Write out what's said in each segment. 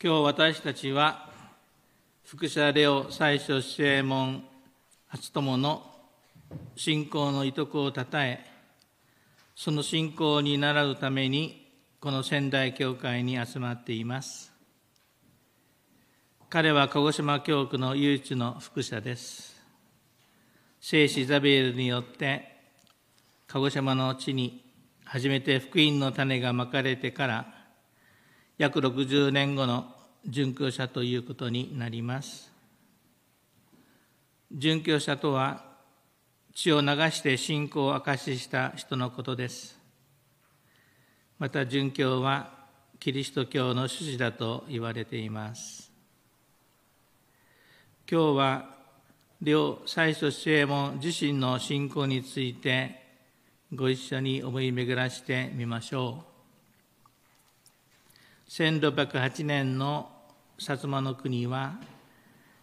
今日私たちは福社レオ最初主衛門初友の信仰のいとこをたたえその信仰に習うためにこの仙台教会に集まっています。彼は鹿児島教区の唯一の副社です。聖子ザビエルによって鹿児島の地に初めて福音の種がまかれてから約60年後の殉教者ということになります。殉教者とは、血を流して信仰を証しした人のことです。また、殉教はキリスト教の趣旨だと言われています。今日は、両最初主衛門自身の信仰についてご一緒に思い巡らしてみましょう。1608年の薩摩の国は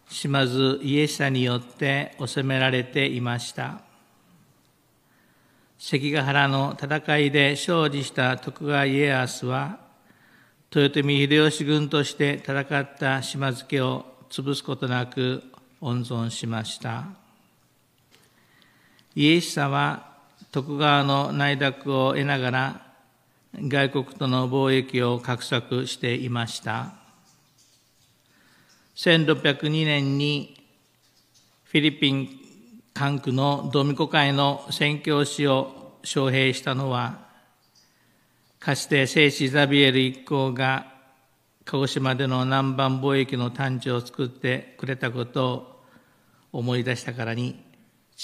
島津家久によって治められていました。関ヶ原の戦いで勝利した徳川家康は、豊臣秀吉軍として戦った島津家を潰すことなく温存しました。家久は徳川の内諾を得ながら外国との貿易を画策していました。1602年にフィリピン管区のドミコ会の宣教師を招聘したのは、かつて聖子ザビエル一行が鹿児島での南蛮貿易の誕生を作ってくれたことを思い出したからに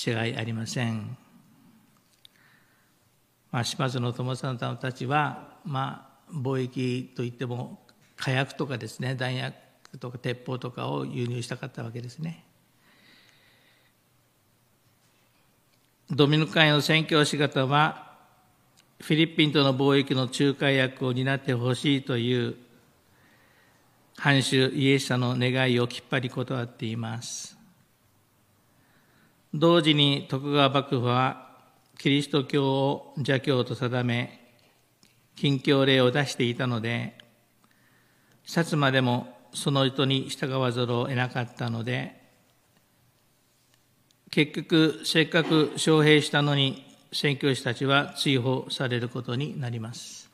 違いありません。まあ、島津の友さんたちは、まあ、貿易といっても火薬とかですね弾薬とか鉄砲とかを輸入したかったわけですね。ドミニカの宣教師方はフィリピンとの貿易の仲介役を担ってほしいという藩主イエス様の願いをきっぱり断っています。同時に徳川幕府はキリスト教を邪教と定め、禁教令を出していたので、薩摩でもその意図に従わざるを得なかったので、結局、せっかく招聘したのに、宣教師たちは追放されることになります。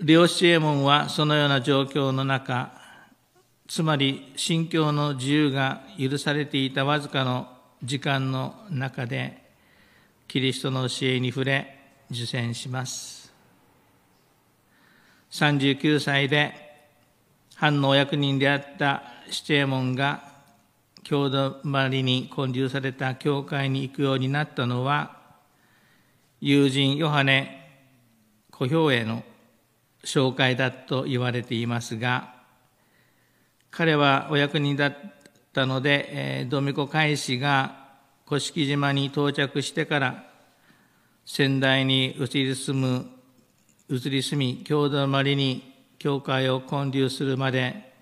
両支衛門はそのような状況の中、つまり信教の自由が許されていたわずかの時間の中でキリストの教えに触れ受選します。39歳で藩のお役人であった七右衛門が郷土周りに建立された教会に行くようになったのは友人ヨハネ小兵への紹介だと言われていますが彼はお役人だっったので、えー、ドミコ海士が甑島に到着してから仙台に移り住む移り住み郷土まりに教会を建立するまで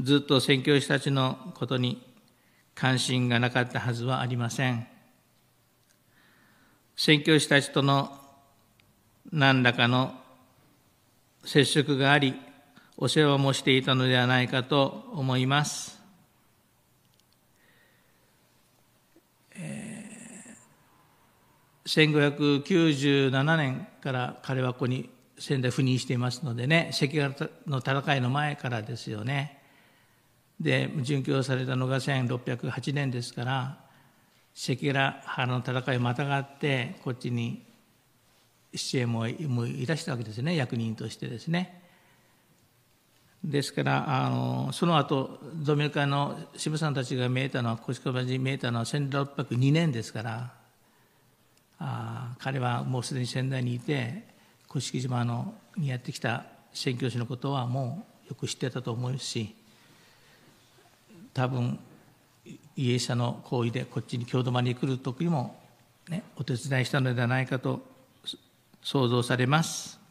ずっと宣教師たちのことに関心がなかったはずはありません。宣教師たちとの何らかの接触がありお世話もしていたのではないかと思います。1597年から彼はここに仙台赴任していますのでね関ヶ原の戦いの前からですよね。で殉教されたのが1608年ですから関ヶ原の戦いをまたがってこっちに出演もいらしたわけですね役人としてですね。ですからあのその後ドミニカの渋さんたちが見えたのはコシコバに見えたのは1602年ですからあ彼はもうすでに仙台にいて甑島のにやってきた宣教師のことはもうよく知ってたと思うし多分イエスの行為でこっちに郷土間に来る時も、ね、お手伝いしたのではないかと想像されます。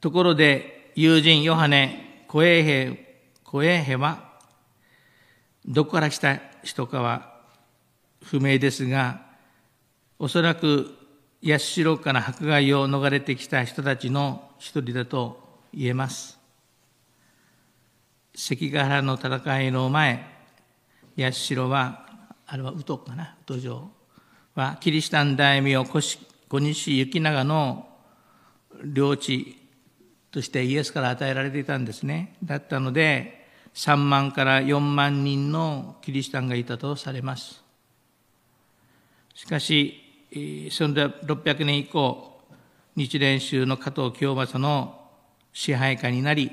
ところで友人ヨハネ小衛兵小衛兵はどこから来た人かは不明ですが、おそらく八代から迫害を逃れてきた人たちの一人だと言えます。関ヶ原の戦いの前、八代は、あれは宇都かな、宇都城は、キリシタン大名小西行長の領地としてイエスから与えられていたんですね。だったので、3万から4万人のキリシタンがいたとされます。しかし、1600年以降、日蓮宗の加藤清正の支配下になり、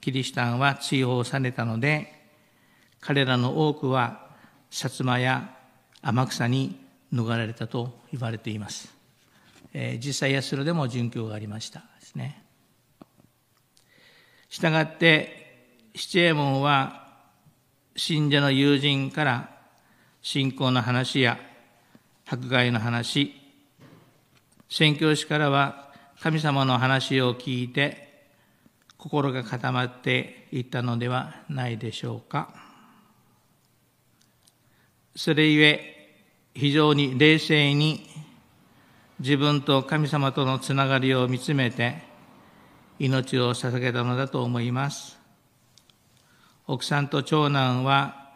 キリシタンは追放されたので、彼らの多くは薩摩や天草に逃れたと言われています。えー、実際八代でも殉教がありましたですね。したがって、七右衛門は信者の友人から信仰の話や迫害の話、宣教師からは神様の話を聞いて心が固まっていったのではないでしょうか。それゆえ非常に冷静に自分と神様とのつながりを見つめて命を捧げたのだと思います。奥さんと長男は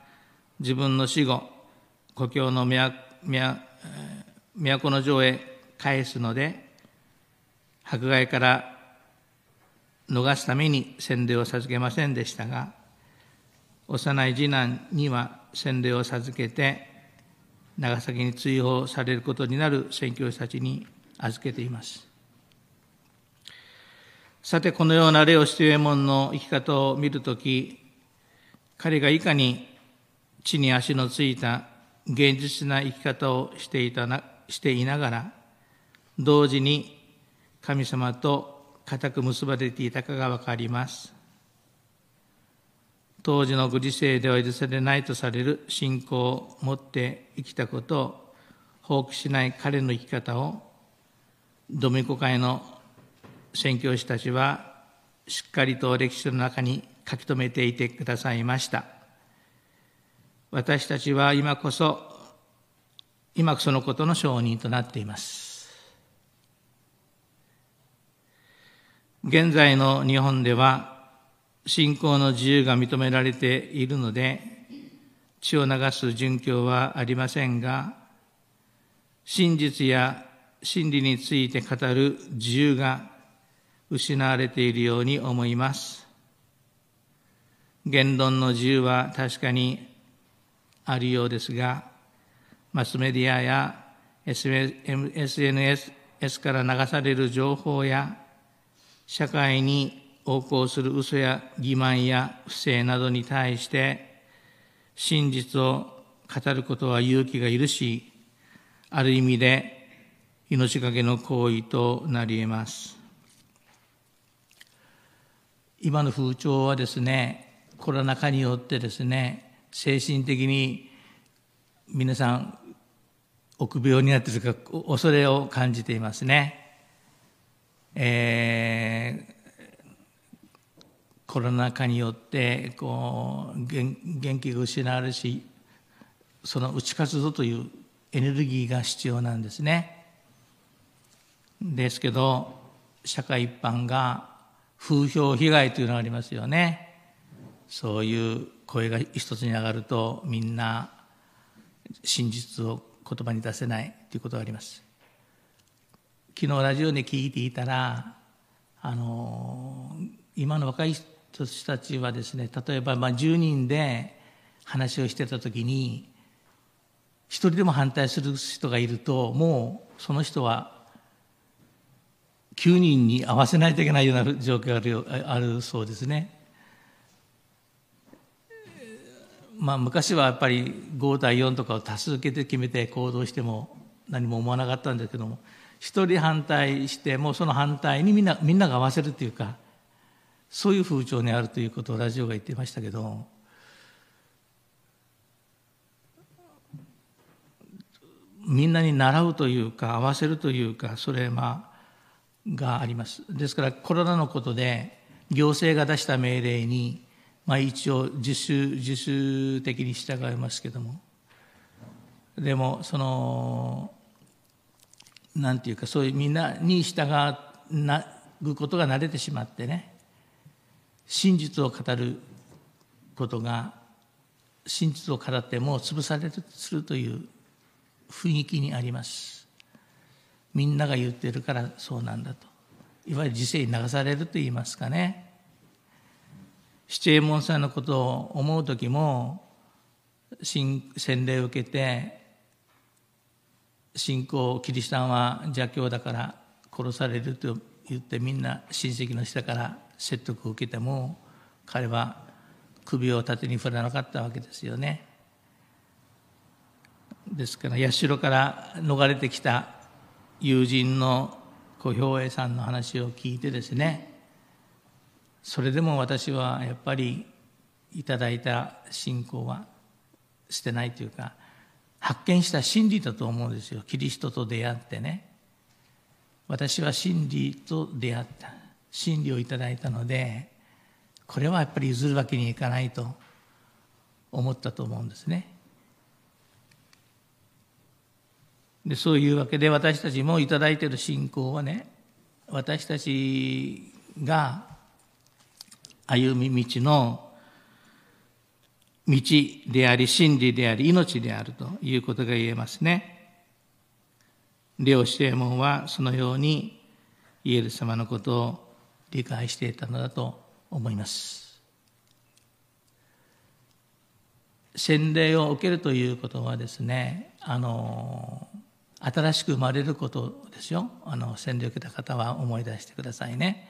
自分の死後、故郷の都城へ返すので、迫害から逃すために洗礼を授けませんでしたが、幼い次男には洗礼を授けて、長崎に追放されることになる宣教師たちに預けています。さて、このようなレオ・シティエモンの生き方を見るとき、彼がいかに地に足のついた現実な生き方をしていたなしていながら、同時に神様と固く結ばれていたかがわかります。当時のご時世では許されないとされる信仰を持って生きたことを放棄しない彼の生き方をドミコ会の宣教師たちはしっかりと歴史の中に書き留めていてくださいました。私たちは今こそ、今そのことの証人となっています。現在の日本では信仰の自由が認められているので、血を流す殉教はありませんが、真実や真理について語る自由が失われているように思います。言論の自由は確かにあるようですが、マスメディアや SNS から流される情報や社会に横行する嘘や欺瞞や不正などに対して真実を語ることは勇気がいるし、ある意味で命がけの行為となり得ます。今の風潮はですね、コロナ禍によってですね、精神的に皆さん臆病になっているか恐れを感じていますね。えーコロナ禍によってこう元気が失われるしその打ち勝つぞというエネルギーが必要なんですね。ですけど社会一般が風評被害というのがありますよね。そういう声が一つに上がるとみんな真実を言葉に出せないということがあります。昨日ラジオで聞いていたらあの今の若い人たちはですね例えばまあ10人で話をしてた時に一人でも反対する人がいるともうその人は9人に合わせないといけないような状況があるあるそうですね。まあ、昔はやっぱり5対4とかを多数決で決めて行動しても何も思わなかったんですけども一人反対してもその反対にみんなみんなが合わせるっていうかそういう風潮にあるということをラジオが言ってましたけどみんなに習うというか合わせるというかそれまあがあります。ですからコロナのことで行政が出した命令に、まあ、一応自主自主的に従いますけども。でもそのなんていうかそういうみんなに従うことが慣れてしまってね真実を語ることが真実を語っても潰されるするという雰囲気にあります。みんなが言ってるからそうなんだといわゆる時世に流されると言いますかね七右衛門さんのことを思う時も洗礼を受けて信仰キリシタンは邪教だから殺されると言ってみんな親戚の下から説得を受けても彼は首を縦に振らなかったわけですよね。ですから社から逃れてきた友人の小兵衛さんの話を聞いてですねそれでも私はやっぱりいただいた信仰は捨てないというか発見した真理だと思うんですよ。キリストと出会ってね。私は真理と出会った。真理をいただいたのでこれはやっぱり譲るわけにいかないと思ったと思うんですね。でそういうわけで私たちもいただいてる信仰はね私たちが歩み道の道であり真理であり命であるということが言えますね。両子衛門はそのようにイエス様のことを理解していたのだと思います。洗礼を受けるということはですね、あの、新しく生まれることですよ。あの、洗礼を受けた方は思い出してくださいね。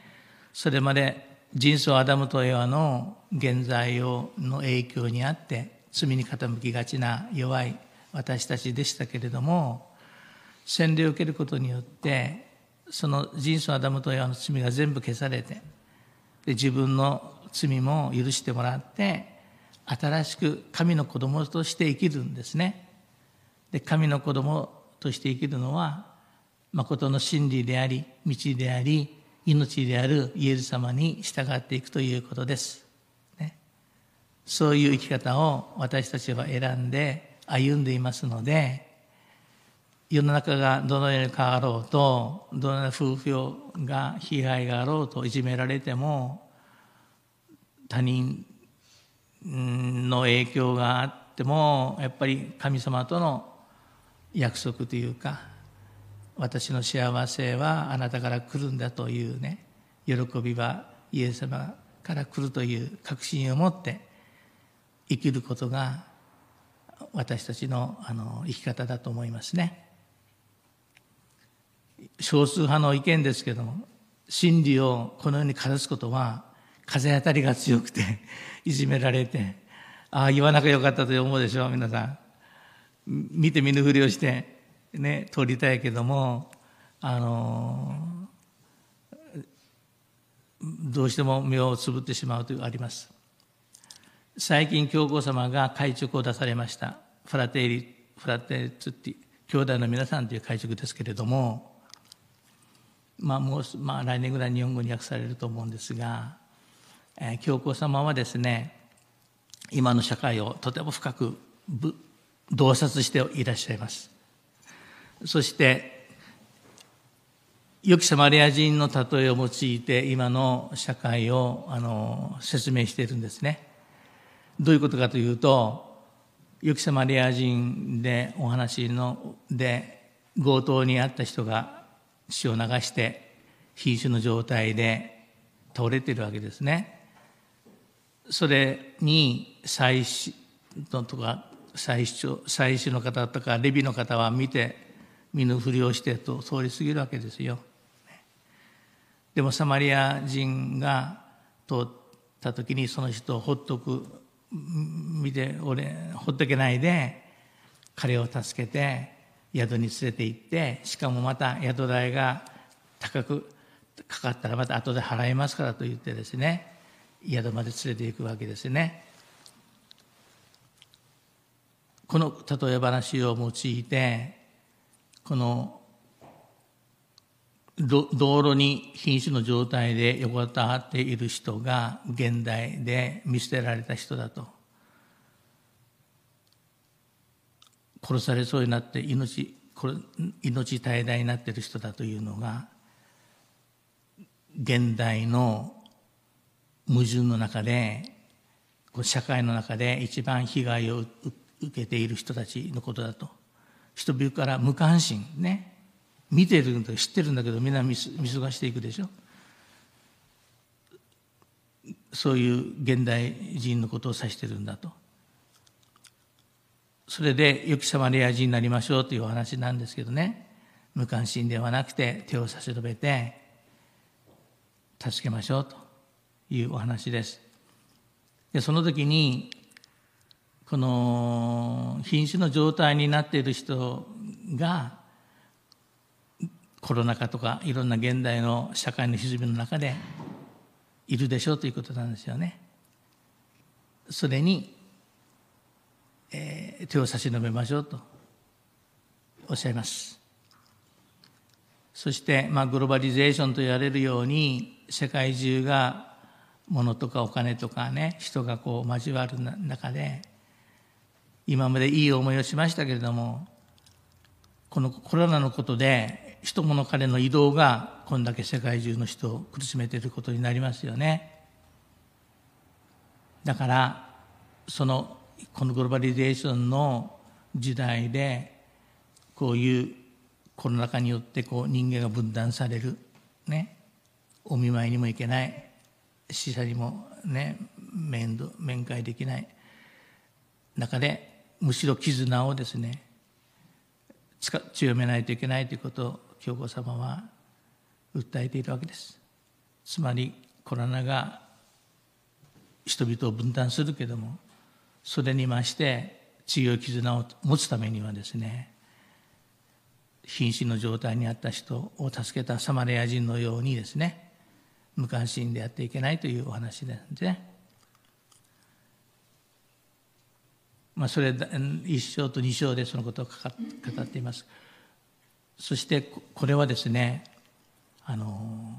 それまで人相アダムとエワの現在をの影響にあって罪に傾きがちな弱い私たちでしたけれども洗礼を受けることによってその人相アダムとエワの罪が全部消されてで自分の罪も許してもらって新しく神の子供として生きるんですね。で神の子供として生きるのは誠の真理であり道であり命であるイエス様に従っていくということです。ね、そういう生き方を私たちは選んで歩んでいますので、世の中がどのように変わろうと、どのような風評が、被害があろうといじめられても、他人の影響があっても、やっぱり神様との約束というか、私の幸せはあなたから来るんだというね喜びはイエス様から来るという確信を持って生きることが私たちのあの生き方だと思いますね。少数派の意見ですけども真理をこのようにかざすことは風当たりが強くていじめられてああ言わなきゃよかったと思うでしょう皆さん。見て見ぬふりをしてね、通りたいけども、あのどうしても目をつぶってしまうというあります。最近、教皇様が会直を出されました。フラテリ、フラテツッティ、兄弟の皆さんという会直ですけれども、まあ、もう、まあ、来年ぐらい日本語に訳されると思うんですが、えー、教皇様はですね、今の社会をとても深く洞察していらっしゃいます。そして、良きサマリア人の例えを用いて今の社会をあの説明しているんですね。どういうことかというと、良きサマリア人でお話ので強盗にあった人が血を流して瀕死の状態で倒れているわけですね。それに祭司とか祭司祭司の方とかレビの方は見て見ぬふりをしてと通り過ぎるわけですよ。でもサマリア人が通った時にその人をほっとく見て俺ほっとけないで彼を助けて宿に連れて行ってしかもまた宿代が高くかかったらまた後で払いますからと言ってですね宿まで連れて行くわけですね。この例え話を用いてこの道路に瀕死の状態で横たわっている人が現代で見捨てられた人だと。殺されそうになって命これ命絶え絶えになっている人だというのが現代の矛盾の中で社会の中で一番被害を受受けている人たちのことだと。人々から無関心ね。見てるんだ知ってるんだけどみんな見過ごしていくでしょ。そういう現代人のことを指してるんだと。それで良きサマリア人になりましょうというお話なんですけどね。無関心ではなくて手を差し伸べて助けましょうというお話です。でその時にこの瀕死の状態になっている人がコロナ禍とかいろんな現代の社会の歪みの中でいるでしょうということなんですよね。それに、えー、手を差し伸べましょうとおっしゃいます。そして、まあ、グローバリゼーションと言われるように世界中が物とかお金とかね人がこう交わる中で今までいい思いをしましたけれどもこのコロナのことで人物彼の移動がこんだけ世界中の人を苦しめていることになりますよね。だからそのこのグローバリゼーションの時代でこういうコロナ禍によってこう人間が分断されるね。お見舞いにも行けない。死者にもね。面倒面会できない。中でむしろ絆をですね強めないといけないということを教皇様は訴えているわけですつまりコロナが人々を分断するけどもそれに増して強い絆を持つためにはですね瀕死の状態にあった人を助けたサマレア人のようにですね無関心でやっていけないというお話ですね。まあ、それ一章と二章でそのことを語っています。そしてこれはですねあの、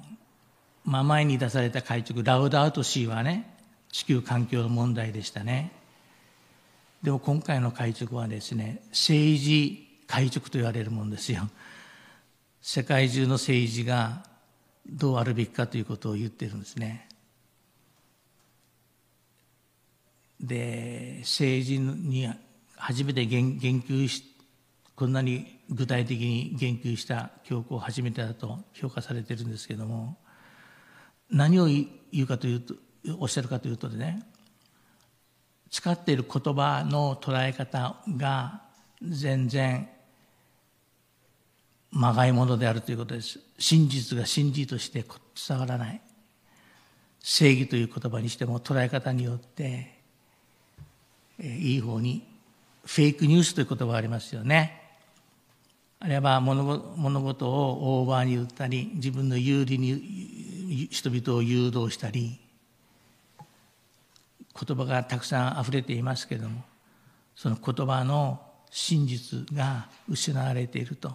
まあ、前に出された改築ラウダート氏はね地球環境問題でしたね。でも今回の改築はですね政治改築と言われるもんですよ。世界中の政治がどうあるべきかということを言ってるんですね。で政治に初めて言及しこんなに具体的に言及した教皇初めてだと評価されてるんですけども何を言うかというとおっしゃるかというとね使っている言葉の捉え方が全然まがいものであるということです。真実が真実として伝わらない。正義という言葉にしても捉え方によっていい方にフェイクニュースという言葉がありますよね。あるいは物事をオーバーに言ったり自分の有利に人々を誘導したり言葉がたくさんあふれていますけれどもその言葉の真実が失われていると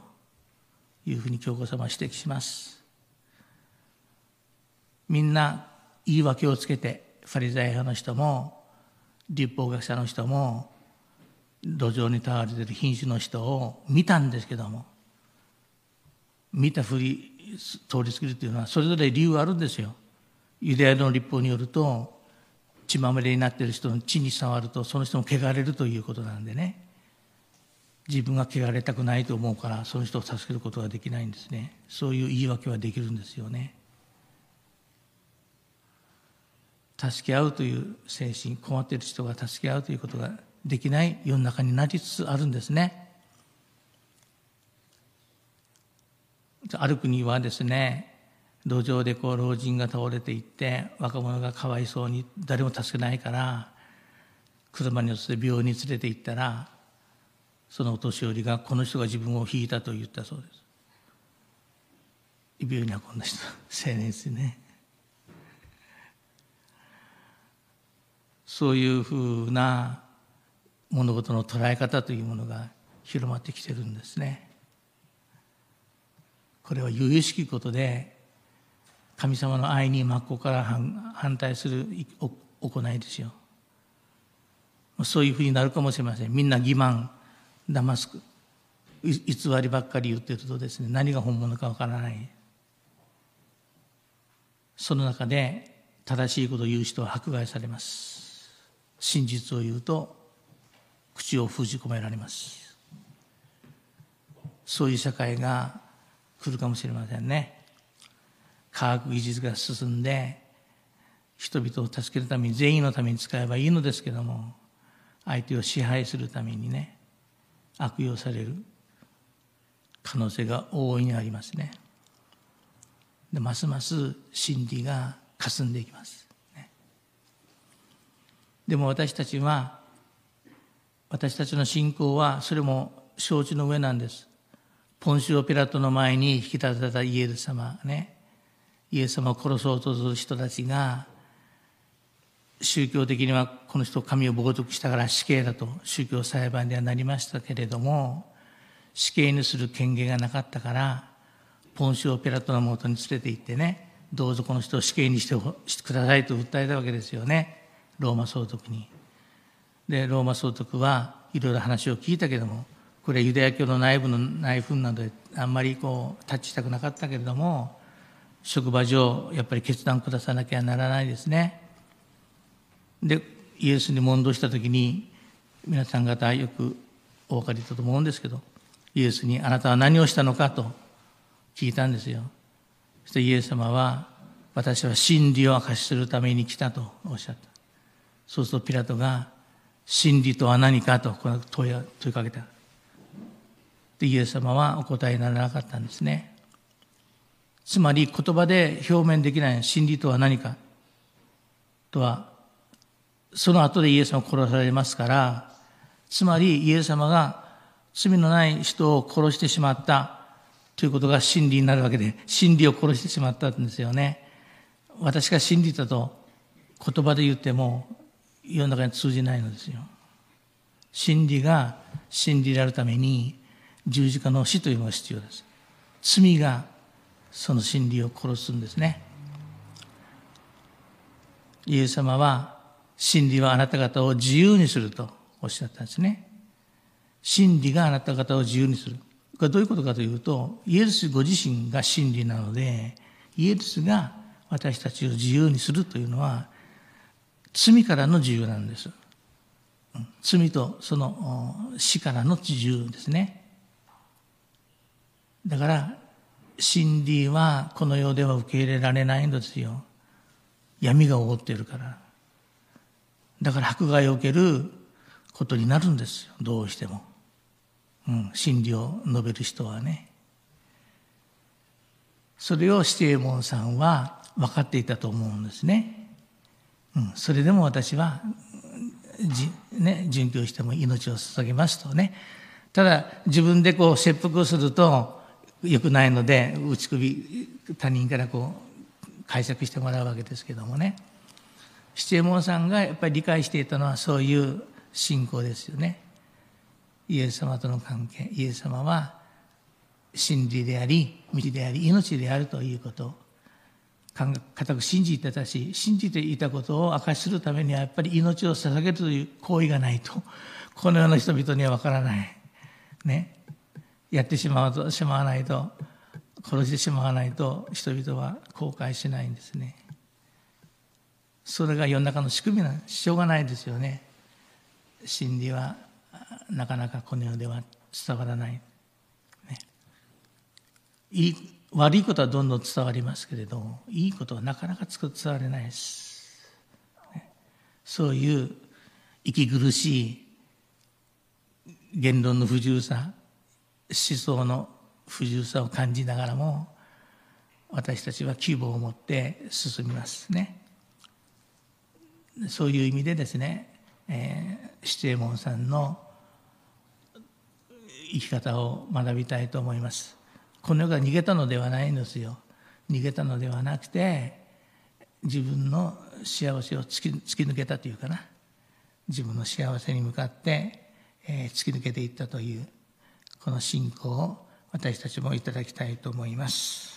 いうふうに教皇様は指摘します。みんな言い訳をつけてファリザイ派の人も立法学者の人も路上に倒れている瀕死の人を見たんですけども見たふり通り過ぎるというのはそれぞれ理由があるんですよ。ユダヤの立法によると血まみれになっている人の血に触るとその人も汚れるということなんでね自分が汚れたくないと思うからその人を助けることができないんですねそういう言い訳はできるんですよね。助け合うという精神困っている人が助け合うということができない世の中になりつつあるんですね。ある国はですね路上でこう老人が倒れていって若者がかわいそうに誰も助けないから車に乗せて病院に連れて行ったらそのお年寄りがこの人が自分を引いたと言ったそうです。病院に運んだ人青年ですね。そういうふうな物事の捉え方というものが広まってきてるんですね。これは由々しきことで神様の愛に真っ向から反対する行いですよ。そういうふうになるかもしれません。みんな欺瞞、騙す偽りばっかり言ってるとですね何が本物かわからないその中で正しいことを言う人は迫害されます真実を言うと口を封じ込められます。そういう社会が来るかもしれませんね。科学技術が進んで人々を助けるために全員のために使えばいいのですけども相手を支配するためにね悪用される可能性が大いにありますね。でますます真理が霞んでいきます、でも私たちは私たちの信仰はそれも承知の上なんです。ポンシオ・ピラトの前に引き立てたイエス様ね。イエス様を殺そうとする人たちが宗教的にはこの人神を冒涜したから死刑だと宗教裁判ではなりましたけれども死刑にする権限がなかったからポンシオ・ペラトのもとに連れて行ってねどうぞこの人を死刑にしてくださいと訴えたわけですよね。ローマ総督に。でローマ総督はいろいろ話を聞いたけどもこれユダヤ教の内部の内紛などであんまりこうタッチしたくなかったけれども職場上やっぱり決断下さなきゃならないですね。でイエスに問答した時に皆さん方よくお分かりだと思うんですけどイエスに「あなたは何をしたのか?」と聞いたんですよそしてイエス様は「私は真理を明かしするために来た」とおっしゃったそうするとピラトが「真理とは何か?」と問いかけたでイエス様はお答えにならなかったんですねつまり言葉で表面できない真理とは何かとはその後でイエス様を殺されますから、つまりイエス様が罪のない人を殺してしまったということが真理になるわけで、真理を殺してしまったんですよね。私が真理だと言葉で言っても世の中に通じないのですよ。真理が真理であるために十字架の死というのが必要です。罪がその真理を殺すんですね。イエス様は真理はあなた方を自由にするとおっしゃったんですね。真理があなた方を自由にする。これどういうことかというと、イエスご自身が真理なので、イエスが私たちを自由にするというのは、罪からの自由なんです。罪とその死からの自由ですね。だから、真理はこの世では受け入れられないんですよ。闇が覆っているから。だから迫害を受けることになるんですよどうしても、うん、真理を述べる人はねそれを四右衛門さんは分かっていたと思うんですね、それでも私はじ、ね、殉教しても命を捧げますとね。ただ自分でこう切腹をするとよくないので打ち首他人からこう解釈してもらうわけですけどもね。七右衛門さんがやっぱり理解していたのはそういう信仰ですよね。イエス様との関係、イエス様は真理であり、道であり、命であるということ。固く信じてたし、信じていたことを明かしするためにはやっぱり命を捧げるという行為がないと、このような人々にはわからない。ね。やってしまうと、しまわないと、殺してしまわないと人々は後悔しないんですね。それが世の中の仕組みなんしょうがないですよね真理はなかなかこの世では伝わらない、ね、いい悪いことはどんどん伝わりますけれどもいいことはなかなか伝われないです、そういう息苦しい言論の不自由さ思想の不自由さを感じながらも私たちは希望を持って進みますね。そういう意味でですね、えー、七右衛門さんの生き方を学びたいと思います。この世が逃げたのではないんですよ。逃げたのではなくて自分の幸せを突き突き抜けたというかな自分の幸せに向かって、えー、突き抜けていったというこの信仰を私たちもいただきたいと思います。